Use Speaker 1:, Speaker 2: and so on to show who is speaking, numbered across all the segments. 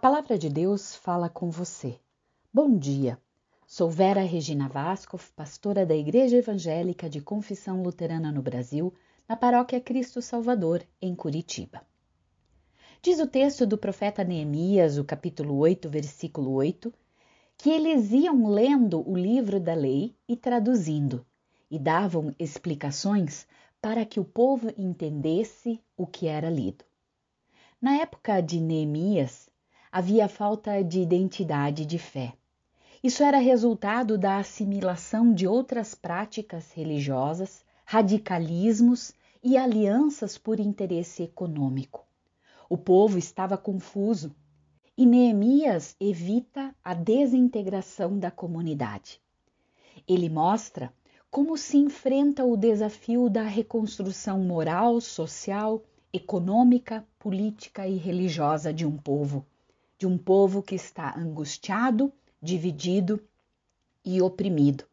Speaker 1: palavra de Deus fala com você. Bom dia. Sou Vera Regina Vasco, pastora da Igreja Evangélica de Confissão Luterana no Brasil, na paróquia Cristo Salvador, em Curitiba. Diz o texto do profeta Neemias, o capítulo 8, versículo 8, que eles iam lendo o livro da lei e traduzindo, e davam explicações para que o povo entendesse o que era lido. Na época de Neemias, havia falta de identidade de fé. Isso era resultado da assimilação de outras práticas religiosas, radicalismos e alianças por interesse econômico. O povo estava confuso e Neemias evita a desintegração da comunidade. Ele mostra como se enfrenta o desafio da reconstrução moral, social, econômica, política e religiosa de um povo de um povo que está angustiado, dividido e oprimido.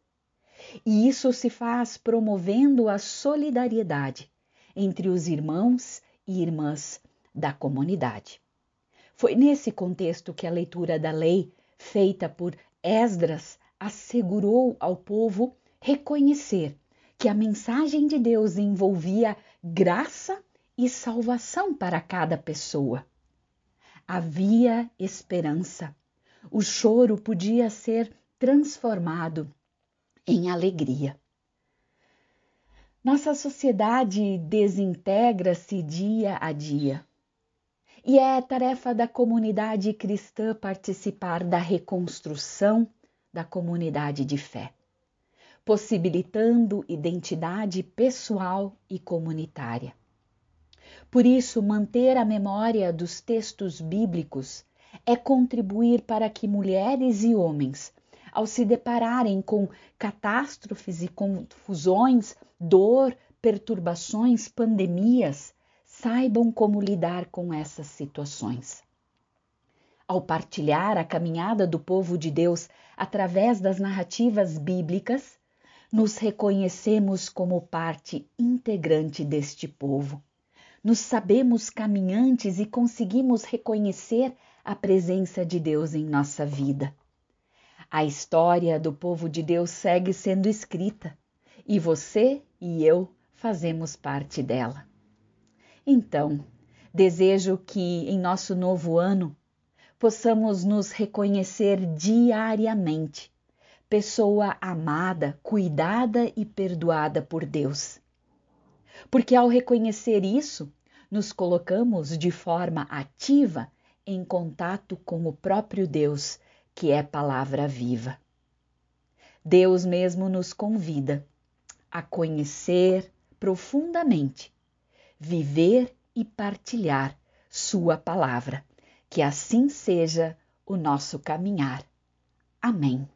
Speaker 1: E isso se faz promovendo a solidariedade entre os irmãos e irmãs da comunidade. Foi nesse contexto que a leitura da lei, feita por Esdras, assegurou ao povo reconhecer que a mensagem de Deus envolvia graça e salvação para cada pessoa havia esperança. O choro podia ser transformado em alegria. Nossa sociedade desintegra-se dia a dia. E é tarefa da comunidade cristã participar da reconstrução da comunidade de fé, possibilitando identidade pessoal e comunitária. Por isso, manter a memória dos textos bíblicos é contribuir para que mulheres e homens, ao se depararem com catástrofes e confusões, dor, perturbações, pandemias, saibam como lidar com essas situações. Ao partilhar a caminhada do povo de Deus através das narrativas bíblicas, nos reconhecemos como parte integrante deste povo nos sabemos caminhantes e conseguimos reconhecer a presença de Deus em nossa vida. A história do povo de Deus segue sendo escrita e você e eu fazemos parte dela. Então, desejo que em nosso novo ano possamos nos reconhecer diariamente, pessoa amada, cuidada e perdoada por Deus porque ao reconhecer isso, nos colocamos de forma ativa em contato com o próprio Deus, que é palavra viva. Deus mesmo nos convida a conhecer profundamente, viver e partilhar Sua palavra. Que assim seja o nosso caminhar. Amém.